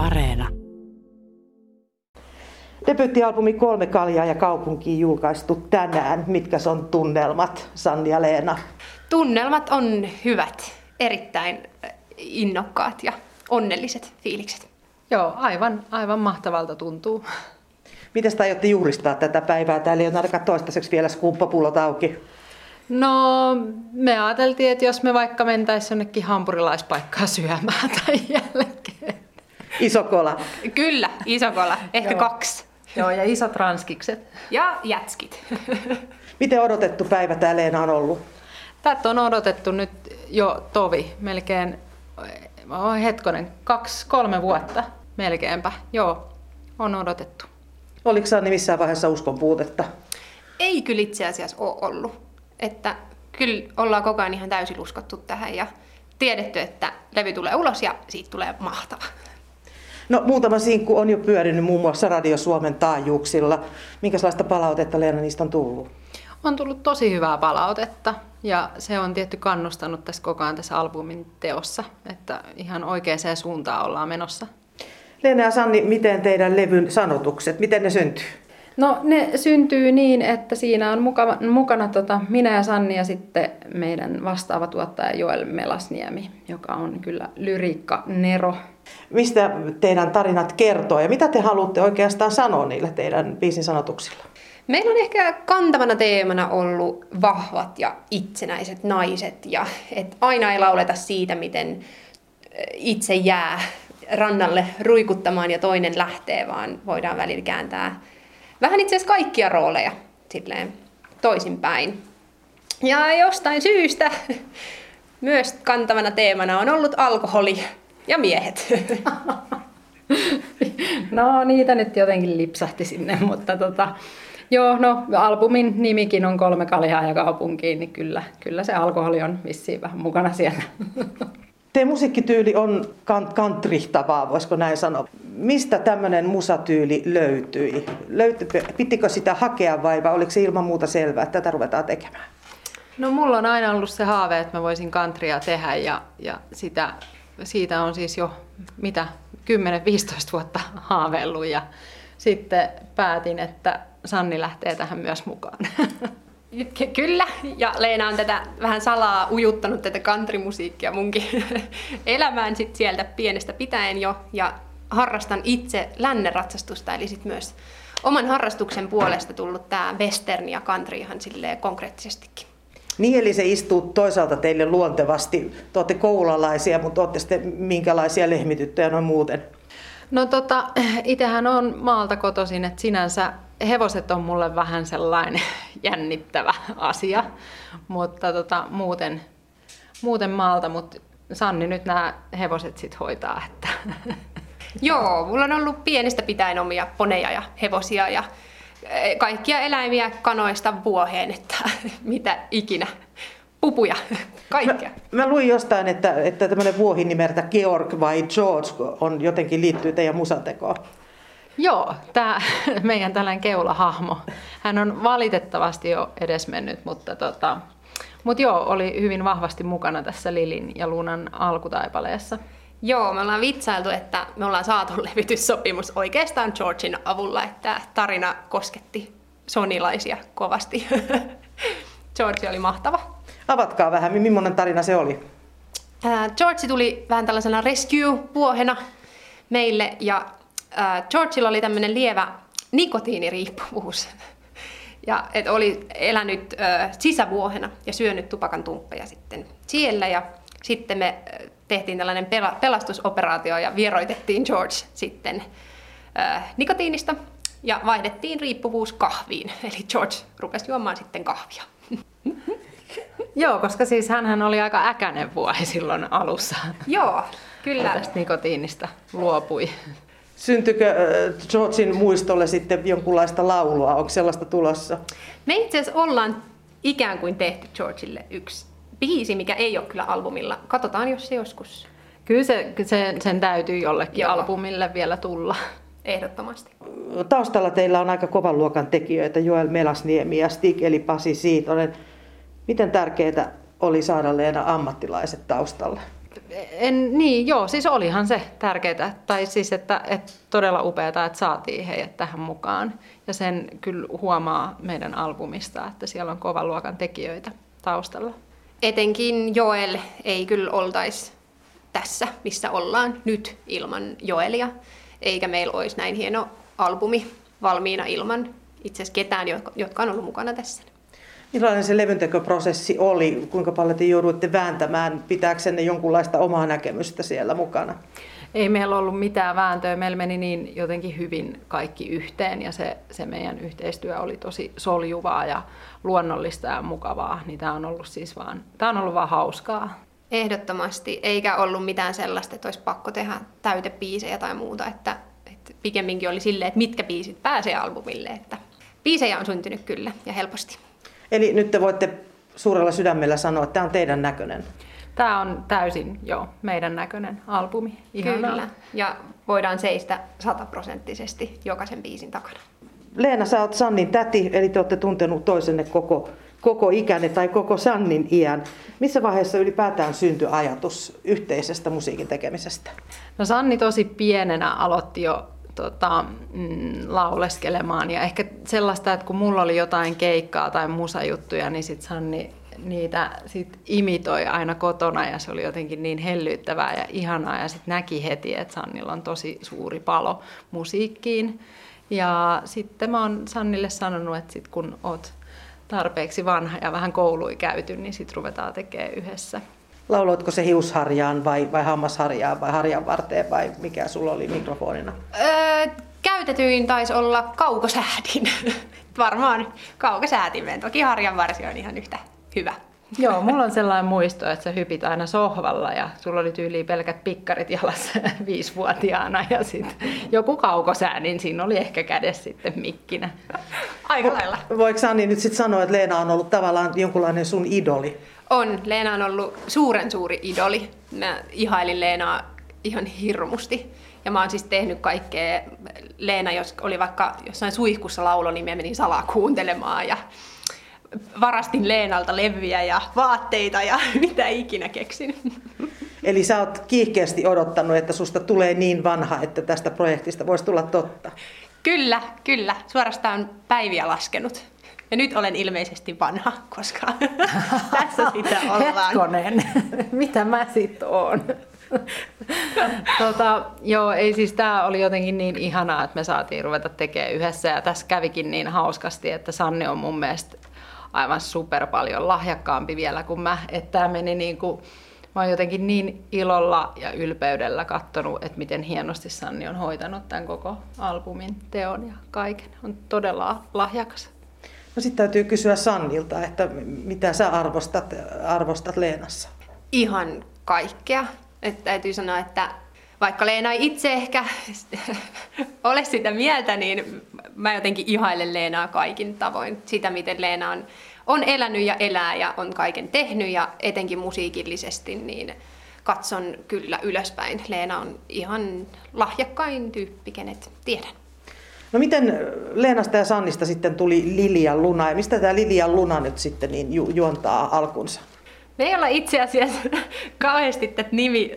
Areena. Debyyttialbumi Kolme kaljaa ja kaupunkiin julkaistu tänään. Mitkä on tunnelmat, Sanni ja Leena? Tunnelmat on hyvät, erittäin innokkaat ja onnelliset fiilikset. Joo, aivan, aivan mahtavalta tuntuu. Miten sitä aiotte juhlistaa tätä päivää? Täällä ei ole ainakaan toistaiseksi vielä skumppapullot auki. No, me ajateltiin, että jos me vaikka mentäisiin jonnekin hampurilaispaikkaa syömään tai jälkeen. Iso kola. Kyllä, iso kola. Ehkä Joo. kaksi. Joo, ja isot ranskikset. Ja jätskit. Miten odotettu päivä tää Leena on ollut? Tätä on odotettu nyt jo tovi, melkein, oh, hetkonen, kaksi, kolme vuotta melkeinpä. Joo, on odotettu. Oliko Sanni missään vaiheessa uskon puutetta? Ei kyllä itse asiassa ole ollut. Että kyllä ollaan koko ajan ihan täysin uskottu tähän ja tiedetty, että levy tulee ulos ja siitä tulee mahtava. No muutama sinkku on jo pyörinyt muun muassa Radio Suomen taajuuksilla. Minkälaista palautetta Leena niistä on tullut? On tullut tosi hyvää palautetta ja se on tietty kannustanut tässä koko ajan tässä albumin teossa, että ihan oikeaan suuntaan ollaan menossa. Leena ja Sanni, miten teidän levyn sanotukset, miten ne syntyy? No ne syntyy niin, että siinä on mukana, mukana tota, minä ja Sanni ja sitten meidän vastaava tuottaja Joel Melasniemi, joka on kyllä lyriikka Nero. Mistä teidän tarinat kertoo ja mitä te haluatte oikeastaan sanoa niille teidän biisin sanotuksilla? Meillä on ehkä kantavana teemana ollut vahvat ja itsenäiset naiset ja että aina ei lauleta siitä, miten itse jää rannalle ruikuttamaan ja toinen lähtee, vaan voidaan välillä kääntää vähän itse asiassa kaikkia rooleja silleen toisinpäin. Ja jostain syystä myös kantavana teemana on ollut alkoholi ja miehet. No niitä nyt jotenkin lipsahti sinne, mutta tota, joo, no albumin nimikin on kolme kaljaa ja kaupunkiin, niin kyllä, kyllä se alkoholi on vissiin vähän mukana siellä. Teidän musiikkityyli on kan- kantrihtavaa, voisiko näin sanoa. Mistä tämmöinen musatyyli löytyi? Löyty, pitikö sitä hakea vai, vai oliko se ilman muuta selvää, että tätä ruvetaan tekemään? No mulla on aina ollut se haave, että mä voisin kantria tehdä ja, ja sitä, siitä on siis jo mitä 10-15 vuotta haaveillut ja sitten päätin, että Sanni lähtee tähän myös mukaan. Ky- Kyllä, ja Leena on tätä vähän salaa ujuttanut tätä countrymusiikkia munkin elämään sit sieltä pienestä pitäen jo, ja harrastan itse länneratsastusta, eli sit myös oman harrastuksen puolesta tullut tämä western ja country ihan silleen konkreettisestikin. Niin, eli se istuu toisaalta teille luontevasti. Te olette koulalaisia, mutta olette sitten minkälaisia lehmityttöjä noin muuten? No tota, itsehän on maalta kotoisin, että sinänsä hevoset on mulle vähän sellainen jännittävä asia, mutta tota, muuten, muuten maalta, mutta Sanni nyt nämä hevoset sit hoitaa, että Joo, mulla on ollut pienestä pitäen omia poneja ja hevosia ja eh, kaikkia eläimiä kanoista vuoheen, että mitä ikinä. Pupuja, kaikkea. Mä, mä luin jostain, että, että tämmöinen vuohi nimeltä Georg vai George on jotenkin liittyy teidän musatekoon. Joo, tämä meidän tällainen keulahahmo. Hän on valitettavasti jo edesmennyt, mutta, tota, mutta joo, oli hyvin vahvasti mukana tässä Lilin ja Lunan alkutaipaleessa. Joo, me ollaan vitsailtu, että me ollaan saatu levityssopimus oikeastaan Georgin avulla, että tarina kosketti sonilaisia kovasti. George oli mahtava. Avatkaa vähän, millainen tarina se oli? Ää, George tuli vähän tällaisena rescue-vuohena meille ja ää, Georgeilla oli tämmöinen lievä nikotiiniriippuvuus. Ja et oli elänyt ää, sisävuohena ja syönyt tupakan tumppeja sitten siellä ja sitten me ää, tehtiin tällainen pela- pelastusoperaatio ja vieroitettiin George sitten ää, nikotiinista ja vaihdettiin riippuvuus kahviin. Eli George rupesi juomaan sitten kahvia. Joo, koska siis hän oli aika äkäinen vuohi silloin alussa. Joo, Kyllä. kyllä. Tästä nikotiinista luopui. Syntyykö äh, Georgin muistolle sitten jonkunlaista laulua? Onko sellaista tulossa? Me itse asiassa ollaan ikään kuin tehty Georgeille yksi biisi, mikä ei ole kyllä albumilla. Katsotaan, jos se joskus Kyllä se, se, sen täytyy jollekin Joo. albumille vielä tulla. ehdottomasti. Taustalla teillä on aika kovan luokan tekijöitä, Joel Melasniemi ja Stig eli Pasi Siitonen. Miten tärkeää oli saada Leena ammattilaiset taustalle? En, niin, joo, siis olihan se tärkeää. Tai siis, että, että todella upeaa, että saatiin heidät tähän mukaan. Ja sen kyllä huomaa meidän albumista, että siellä on kovan luokan tekijöitä taustalla. Etenkin Joel ei kyllä oltaisi tässä, missä ollaan nyt ilman Joelia. Eikä meillä olisi näin hieno albumi valmiina ilman itse asiassa ketään, jotka on ollut mukana tässä. Millainen se levyntekoprosessi oli? Kuinka paljon te jouduitte vääntämään? Pitääksenne jonkunlaista omaa näkemystä siellä mukana? Ei meillä ollut mitään vääntöä. Meillä meni niin jotenkin hyvin kaikki yhteen ja se, se meidän yhteistyö oli tosi soljuvaa ja luonnollista ja mukavaa. Niin tämä on ollut siis vaan, tämä on ollut vaan hauskaa. Ehdottomasti, eikä ollut mitään sellaista, että olisi pakko tehdä täytepiisejä tai muuta, että, että pikemminkin oli silleen, että mitkä biisit pääsee albumille, että biisejä on syntynyt kyllä ja helposti. Eli nyt te voitte suurella sydämellä sanoa, että tämä on teidän näköinen. Tämä on täysin jo meidän näköinen albumi. Ihanaa. Kyllä, ja voidaan seistä sataprosenttisesti jokaisen biisin takana. Leena, sä oot Sannin täti, eli te olette tuntenut toisenne koko, koko ikänne tai koko Sannin iän. Missä vaiheessa ylipäätään syntyi ajatus yhteisestä musiikin tekemisestä? No Sanni tosi pienenä aloitti jo tota, mm, lauleskelemaan. Ja ehkä sellaista, että kun mulla oli jotain keikkaa tai musajuttuja, niin sitten Sanni niitä sit imitoi aina kotona ja se oli jotenkin niin hellyttävää ja ihanaa. Ja sitten näki heti, että Sannilla on tosi suuri palo musiikkiin. Ja sitten mä oon Sannille sanonut, että sit kun oot tarpeeksi vanha ja vähän koului käyty, niin sitten ruvetaan tekemään yhdessä. Lauloitko se hiusharjaan vai, vai hammasharjaan vai harjan varteen vai mikä sulla oli mikrofonina? Öö, käytetyin taisi olla kaukosäädin. Varmaan kaukosäätimeen. Toki harjan varsi on ihan yhtä hyvä. Joo, mulla on sellainen muisto, että sä hypit aina sohvalla ja sulla oli tyyliin pelkät pikkarit jalassa viisivuotiaana ja sitten joku kaukosää, niin siinä oli ehkä kädessä sitten mikkinä. Aika lailla. Voiko Anni nyt sitten sanoa, että Leena on ollut tavallaan jonkunlainen sun idoli? On. Leena on ollut suuren suuri idoli. Mä ihailin Leenaa ihan hirmusti. Ja mä oon siis tehnyt kaikkea. Leena, jos oli vaikka jossain suihkussa laulo, niin mä menin salaa kuuntelemaan ja varastin Leenalta levyjä ja vaatteita ja mitä ikinä keksin. Eli sä oot kiihkeästi odottanut, että susta tulee niin vanha, että tästä projektista voisi tulla totta. Kyllä, kyllä. Suorastaan päiviä laskenut. Ja nyt olen ilmeisesti vanha, koska tässä sitä ollaan. Hetkonen, mitä mä sit oon? tota, joo, ei siis tää oli jotenkin niin ihanaa, että me saatiin ruveta tekemään yhdessä ja tässä kävikin niin hauskasti, että Sanni on mun mielestä aivan super paljon lahjakkaampi vielä kuin mä, että tämä meni niin kuin, mä oon jotenkin niin ilolla ja ylpeydellä katsonut, että miten hienosti Sanni on hoitanut tämän koko albumin teon ja kaiken. On todella lahjakas. No sitten täytyy kysyä Sannilta, että mitä sä arvostat, arvostat Leenassa? Ihan kaikkea. Että täytyy sanoa, että vaikka Leena ei itse ehkä ole sitä mieltä, niin mä jotenkin ihailen Leenaa kaikin tavoin. Sitä, miten Leena on, on elänyt ja elää ja on kaiken tehnyt ja etenkin musiikillisesti, niin katson kyllä ylöspäin. Leena on ihan lahjakkain tyyppi, kenet tiedän. No miten Leenasta ja Sannista sitten tuli Lilian Luna ja mistä tämä Lilian Luna nyt sitten niin ju- juontaa alkunsa? Me ei olla itse asiassa kauheasti tätä nimi,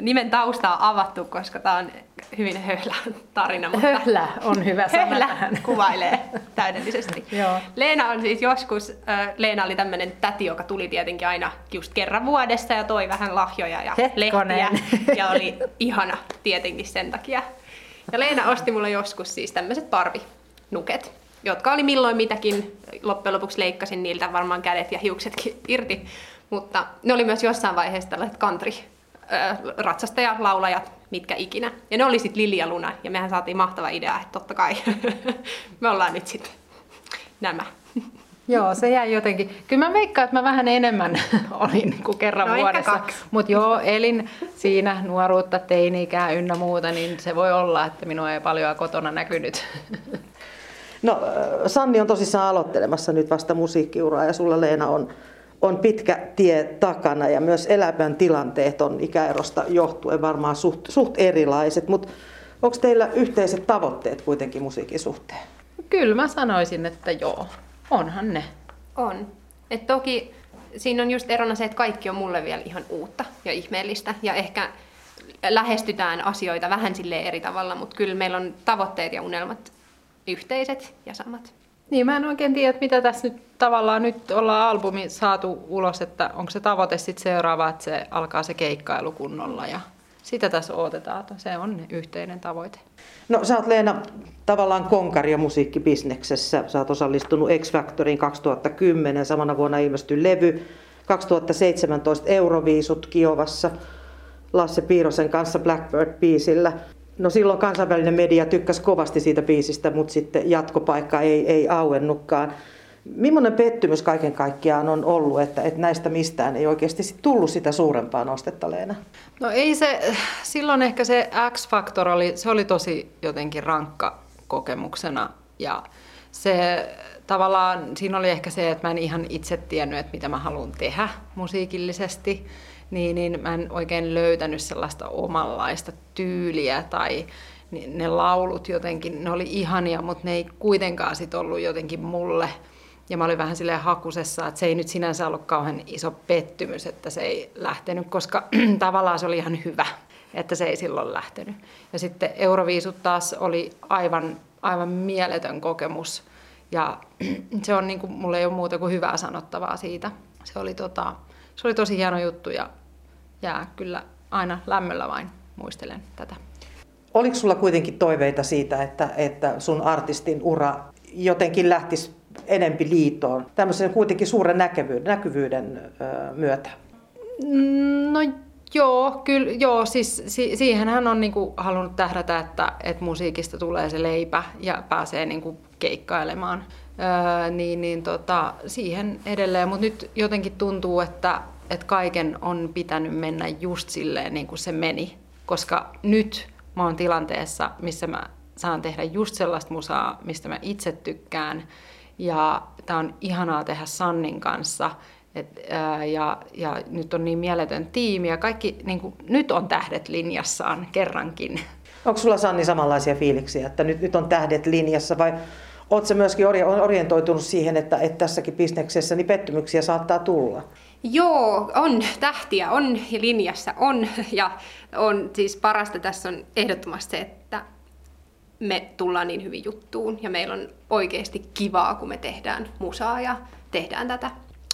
nimen taustaa avattu, koska tämä on hyvin höhlä tarina. Mutta höhlä on hyvä sana höhlä tähän. kuvailee täydellisesti. Leena on siis joskus, Leena oli tämmöinen täti, joka tuli tietenkin aina just kerran vuodessa ja toi vähän lahjoja ja Hetkonen. lehtiä. Ja oli ihana tietenkin sen takia. Ja Leena osti mulle joskus siis tämmöiset parvinuket, jotka oli milloin mitäkin. Loppujen lopuksi leikkasin niiltä varmaan kädet ja hiuksetkin irti. Mutta ne oli myös jossain vaiheessa tällaiset country ratsastajat, laulajat, mitkä ikinä. Ja ne oli sitten Lili ja Luna, ja mehän saatiin mahtava idea, että totta kai me ollaan nyt sitten nämä. Joo, se jäi jotenkin. Kyllä mä veikkaan, että mä vähän enemmän olin kuin kerran no, vuodessa. Mutta joo, elin siinä nuoruutta, teini-ikää ynnä muuta, niin se voi olla, että minua ei paljon kotona näkynyt. No, Sanni on tosissaan aloittelemassa nyt vasta musiikkiuraa ja sulla Leena on on pitkä tie takana ja myös elämän tilanteet on ikäerosta johtuen varmaan suht, suht erilaiset, mutta onko teillä yhteiset tavoitteet kuitenkin musiikin suhteen? Kyllä mä sanoisin, että joo, onhan ne. On. Et toki siinä on just erona se, että kaikki on mulle vielä ihan uutta ja ihmeellistä. Ja ehkä lähestytään asioita vähän sille eri tavalla, mutta kyllä meillä on tavoitteet ja unelmat yhteiset ja samat. Niin, mä en oikein tiedä, että mitä tässä nyt tavallaan nyt ollaan albumi saatu ulos, että onko se tavoite sitten seuraava, että se alkaa se keikkailu kunnolla ja sitä tässä odotetaan, että se on yhteinen tavoite. No sä oot Leena tavallaan konkari ja musiikkibisneksessä. Sä oot osallistunut X Factoriin 2010, samana vuonna ilmestyi levy. 2017 Euroviisut Kiovassa Lasse Piirosen kanssa Blackbird-biisillä. No silloin kansainvälinen media tykkäsi kovasti siitä biisistä, mutta sitten jatkopaikka ei, ei auennutkaan. Millainen pettymys kaiken kaikkiaan on ollut, että, että näistä mistään ei oikeasti sit tullut sitä suurempaa nostetta, Leena? No ei se, silloin ehkä se X-Factor oli, se oli tosi jotenkin rankka kokemuksena ja se tavallaan, siinä oli ehkä se, että mä en ihan itse tiennyt, että mitä mä haluan tehdä musiikillisesti, niin, niin mä en oikein löytänyt sellaista omanlaista tyyliä tai ne laulut jotenkin, ne oli ihania, mutta ne ei kuitenkaan sit ollut jotenkin mulle ja mä olin vähän silleen hakusessa, että se ei nyt sinänsä ollut kauhean iso pettymys, että se ei lähtenyt, koska tavallaan se oli ihan hyvä, että se ei silloin lähtenyt. Ja sitten Euroviisut taas oli aivan, aivan mieletön kokemus. Ja se on niin kuin, mulle ei ole muuta kuin hyvää sanottavaa siitä. Se oli, tota, se oli tosi hieno juttu ja jää kyllä aina lämmöllä vain muistelen tätä. Oliko sulla kuitenkin toiveita siitä, että, että sun artistin ura jotenkin lähtisi enempi liitoon tämmöisen kuitenkin suuren näkyvyyden, näkyvyyden myötä? No joo, kyllä, joo, siis si, siihen hän on niinku halunnut tähdätä, että, että musiikista tulee se leipä ja pääsee niinku keikkailemaan. Öö, niin, niin tota, siihen edelleen, mutta nyt jotenkin tuntuu, että, että kaiken on pitänyt mennä just silleen niin kuin se meni, koska nyt mä oon tilanteessa, missä mä saan tehdä just sellaista musaa, mistä mä itse tykkään ja tämä on ihanaa tehdä Sannin kanssa. Et, ää, ja, ja nyt on niin mieletön tiimi ja kaikki, niin kuin, nyt on tähdet linjassaan kerrankin. Onko sulla Sanni samanlaisia fiiliksiä, että nyt, nyt on tähdet linjassa vai oletko myöskin orientoitunut siihen, että, että tässäkin bisneksessä niin pettymyksiä saattaa tulla? Joo, on tähtiä, on linjassa, on. Ja on siis parasta tässä on ehdottomasti se, että me tullaan niin hyvin juttuun ja meillä on oikeasti kivaa, kun me tehdään musaa ja tehdään tätä.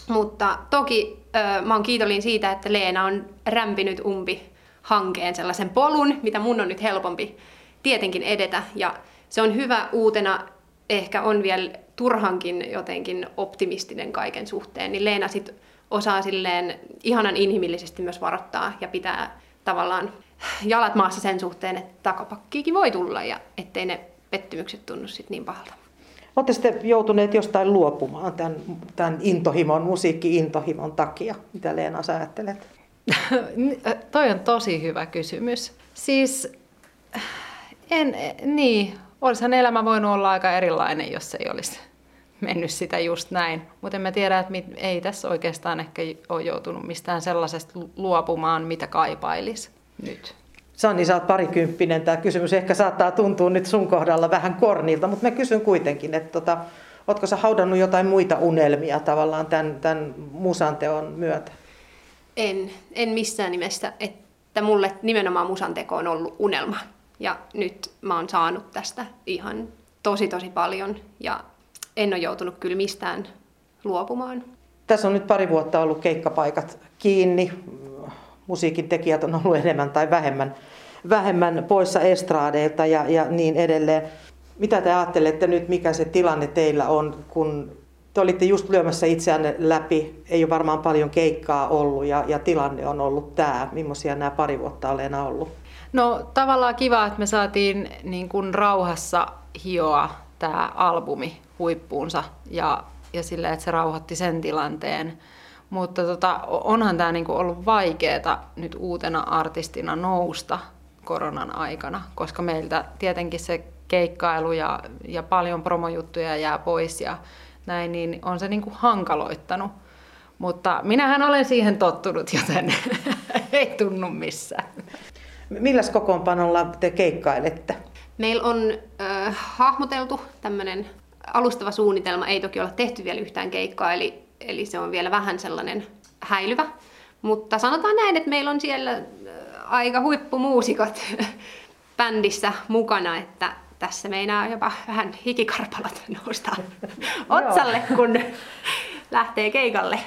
Mutta toki mä oon kiitollinen siitä, että Leena on rämpinyt umpi hankeen sellaisen polun, mitä mun on nyt helpompi tietenkin edetä. Ja se on hyvä uutena, ehkä on vielä turhankin jotenkin optimistinen kaiken suhteen, niin Leena sit osaa silleen ihanan inhimillisesti myös varoittaa ja pitää tavallaan jalat maassa sen suhteen, että takapakkiikin voi tulla ja ettei ne pettymykset tunnu sit niin pahalta. Olette sitten joutuneet jostain luopumaan tämän, tämän intohimon, musiikki-intohimon takia? Mitä Leena sä ajattelet? Toi on tosi hyvä kysymys. Siis, en, niin, olisihan elämä voinut olla aika erilainen, jos ei olisi mennyt sitä just näin. Mutta en mä tiedä, että mit, ei tässä oikeastaan ehkä ole joutunut mistään sellaisesta luopumaan, mitä kaipailisi nyt. Sanni, sä oot parikymppinen. Tämä kysymys ehkä saattaa tuntua nyt sun kohdalla vähän kornilta, mutta mä kysyn kuitenkin, että tota, ootko sä haudannut jotain muita unelmia tavallaan tämän, tämän musanteon myötä? En, en missään nimessä. Että mulle nimenomaan musanteko on ollut unelma. Ja nyt mä oon saanut tästä ihan tosi tosi paljon ja en ole joutunut kyllä mistään luopumaan. Tässä on nyt pari vuotta ollut keikkapaikat kiinni musiikin tekijät on ollut enemmän tai vähemmän, vähemmän poissa estraadeilta ja, ja niin edelleen. Mitä te ajattelette nyt, mikä se tilanne teillä on, kun te olitte just lyömässä itseänne läpi, ei ole varmaan paljon keikkaa ollut ja, ja tilanne on ollut tämä. Millaisia nämä pari vuotta on Leena ollut? No tavallaan kiva, että me saatiin niin kuin rauhassa hioa tämä albumi huippuunsa ja, ja sillä, että se rauhoitti sen tilanteen. Mutta tota, onhan tämä niinku ollut vaikeaa nyt uutena artistina nousta koronan aikana, koska meiltä tietenkin se keikkailu ja, ja paljon promojuttuja jää pois ja näin, niin on se niinku hankaloittanut. Mutta minähän olen siihen tottunut, joten ei tunnu missään. Milläs kokoonpanolla te keikkailette? Meillä on äh, hahmoteltu tämmöinen alustava suunnitelma, ei toki olla tehty vielä yhtään keikkaa, eli eli se on vielä vähän sellainen häilyvä. Mutta sanotaan näin, että meillä on siellä aika huippumuusikot bändissä mukana, että tässä meinaa jopa vähän hikikarpalat nousta otsalle, kun lähtee keikalle.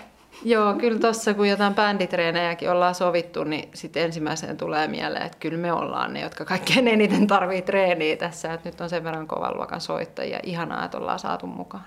Joo, kyllä tuossa kun jotain bänditreenejäkin ollaan sovittu, niin sitten ensimmäiseen tulee mieleen, että kyllä me ollaan ne, jotka kaikkein eniten tarvii treeniä tässä. Että nyt on sen verran kovan luokan soittajia. Ihanaa, että ollaan saatu mukaan.